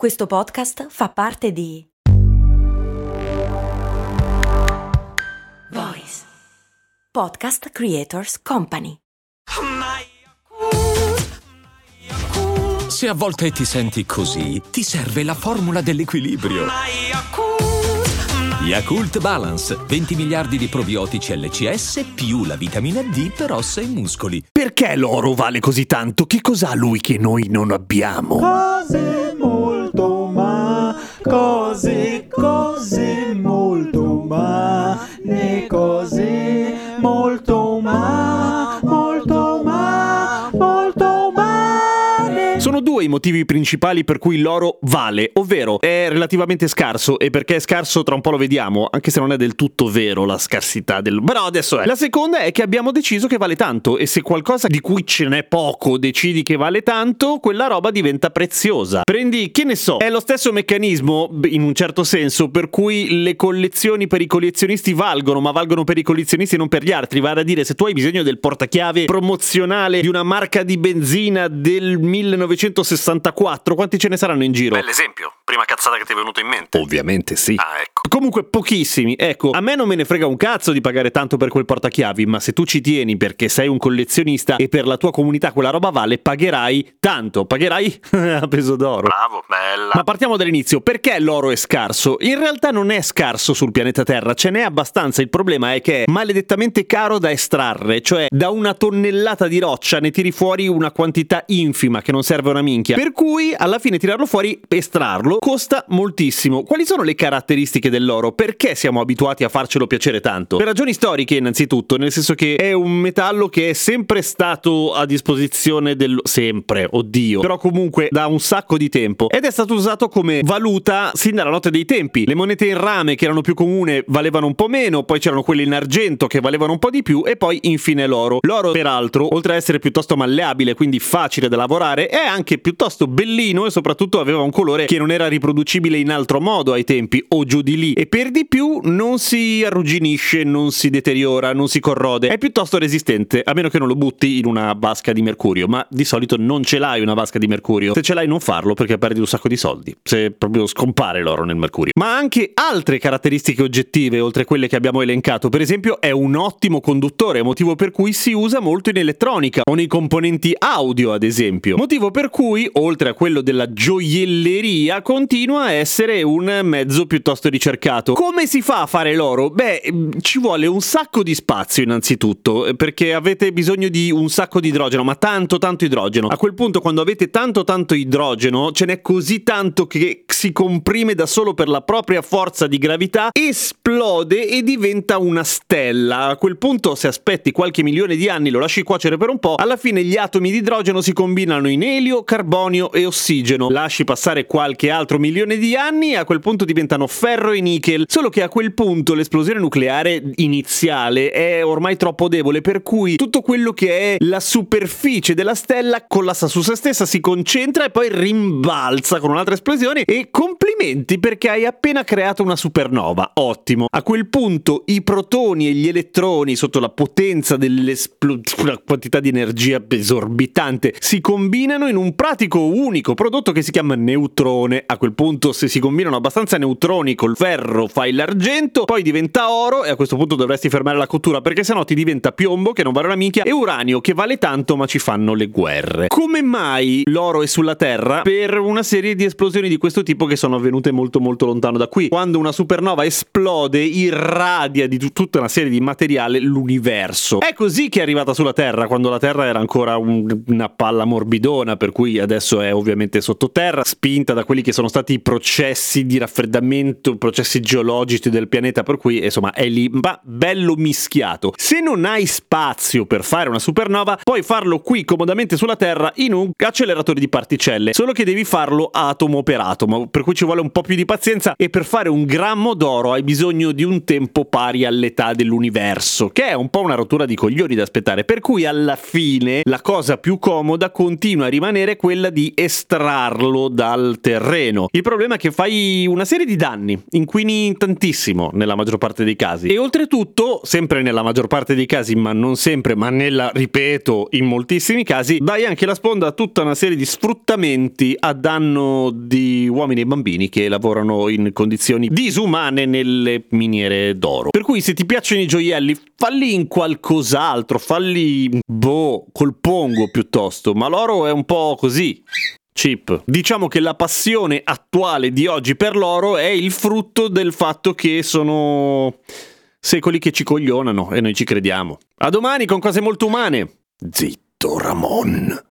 Questo podcast fa parte di Voice Podcast Creators Company. Se a volte ti senti così, ti serve la formula dell'equilibrio. Yakult Balance, 20 miliardi di probiotici LCS più la vitamina D per ossa e muscoli. Perché l'oro vale così tanto? Che cos'ha lui che noi non abbiamo? Cose, cose due i motivi principali per cui l'oro vale, ovvero è relativamente scarso e perché è scarso tra un po' lo vediamo, anche se non è del tutto vero la scarsità del... però adesso è. La seconda è che abbiamo deciso che vale tanto e se qualcosa di cui ce n'è poco decidi che vale tanto, quella roba diventa preziosa. Prendi, che ne so, è lo stesso meccanismo, in un certo senso, per cui le collezioni per i collezionisti valgono, ma valgono per i collezionisti e non per gli altri. Vale a dire, se tu hai bisogno del portachiave promozionale di una marca di benzina del 1964, quanti ce ne saranno in giro? Bell'esempio, prima cazzata che ti è venuta in mente. Ovviamente sì. Ah, ecco. Comunque pochissimi. Ecco, a me non me ne frega un cazzo di pagare tanto per quel portachiavi, ma se tu ci tieni perché sei un collezionista e per la tua comunità quella roba vale, pagherai tanto. Pagherai a peso d'oro. Bravo, bella. Ma partiamo dall'inizio, perché l'oro è scarso? In realtà non è scarso sul pianeta Terra, ce n'è abbastanza, il problema è che è maledettamente caro da estrarre, cioè da una tonnellata di roccia ne tiri fuori una quantità infima che non serve a una minchia, per cui alla fine tirarlo fuori, estrarlo, costa moltissimo. Quali sono le caratteristiche dell'oro? Perché siamo abituati a farcelo piacere tanto? Per ragioni storiche innanzitutto, nel senso che è un metallo che è sempre stato a disposizione del... sempre, oddio, però comunque da un sacco di tempo ed è stato usato come valuta sin dalla notte dei tempi. Le monete in rame che erano più comuni valevano un po' meno, poi c'erano quelle in argento che valevano un po' di più e poi infine l'oro. L'oro peraltro, oltre ad essere piuttosto malleabile, quindi facile da lavorare, è anche piuttosto bellino e soprattutto aveva un colore che non era riproducibile in altro modo ai tempi o giù di lì e per di più non si arrugginisce, non si deteriora, non si corrode. È piuttosto resistente, a meno che non lo butti in una vasca di mercurio, ma di solito non ce l'hai una vasca di mercurio. Se ce l'hai non farlo perché perdi un sacco di soldi, se proprio scompare l'oro nel mercurio. Ma anche altre caratteristiche oggettive oltre quelle che abbiamo elencato. Per esempio è un ottimo conduttore, motivo per cui si usa molto in elettronica o nei componenti audio, ad esempio. Motivo per cui, oltre a quello della gioielleria, continua a essere un mezzo piuttosto ricercato. Come si fa a fare l'oro? Beh, ci vuole un sacco di spazio innanzitutto, perché avete bisogno di un sacco di idrogeno, ma tanto tanto idrogeno. A quel punto quando avete tanto tanto idrogeno, ce n'è così tanto che si comprime da solo per la propria forza di gravità, esplode e diventa una stella. A quel punto se aspetti qualche milione di anni, lo lasci cuocere per un po', alla fine gli atomi di idrogeno si combinano in elio, carbonio e ossigeno. Lasci passare qualche altro milione di anni a quel punto diventano ferro e nickel. Solo che a quel punto l'esplosione nucleare iniziale è ormai troppo debole, per cui tutto quello che è la superficie della stella collassa su se stessa, si concentra e poi rimbalza con un'altra esplosione e complimenti perché hai appena creato una supernova. Ottimo. A quel punto i protoni e gli elettroni sotto la potenza dell'esplosione, una quantità di energia esorbitante, si combinano in un pratico unico prodotto che si chiama neutrone. A quel punto se si combinano abbastanza neutroni col ferro fai l'argento, poi diventa oro e a questo punto dovresti fermare la cottura perché sennò ti diventa piombo che non vale una minchia e uranio che vale tanto ma ci fanno le guerre. Come mai l'oro è sulla Terra? Per una serie di esplosioni di questo tipo che sono avvenute molto molto lontano da qui. Quando una supernova esplode irradia di tut- tutta una serie di materiale l'universo. È così che è arrivata sulla Terra quando la Terra era ancora un- una palla morbidona per cui adesso è ovviamente sottoterra, spinta da quelli che sono stati processi di raffreddamento, processi geologici del pianeta per cui insomma è lì, ma bello mischiato. Se non hai spazio per fare una supernova, puoi farlo qui comodamente sulla Terra in un acceleratore di particelle, solo che devi farlo atomo per atomo, per cui ci vuole un po' più di pazienza e per fare un grammo d'oro hai bisogno di un tempo pari all'età dell'universo, che è un po' una rottura di coglioni da aspettare, per cui alla fine la cosa più comoda continua a rimanere quella di estrarlo dal terreno. Bambino. Il problema è che fai una serie di danni, inquini tantissimo nella maggior parte dei casi. E oltretutto, sempre nella maggior parte dei casi, ma non sempre, ma nella, ripeto, in moltissimi casi, dai anche la sponda a tutta una serie di sfruttamenti a danno di uomini e bambini che lavorano in condizioni disumane nelle miniere d'oro. Per cui se ti piacciono i gioielli, falli in qualcos'altro, falli boh, col pongo piuttosto, ma l'oro è un po' così. Chip. Diciamo che la passione attuale di oggi per l'oro è il frutto del fatto che sono secoli che ci coglionano e noi ci crediamo. A domani con cose molto umane. Zitto, Ramon.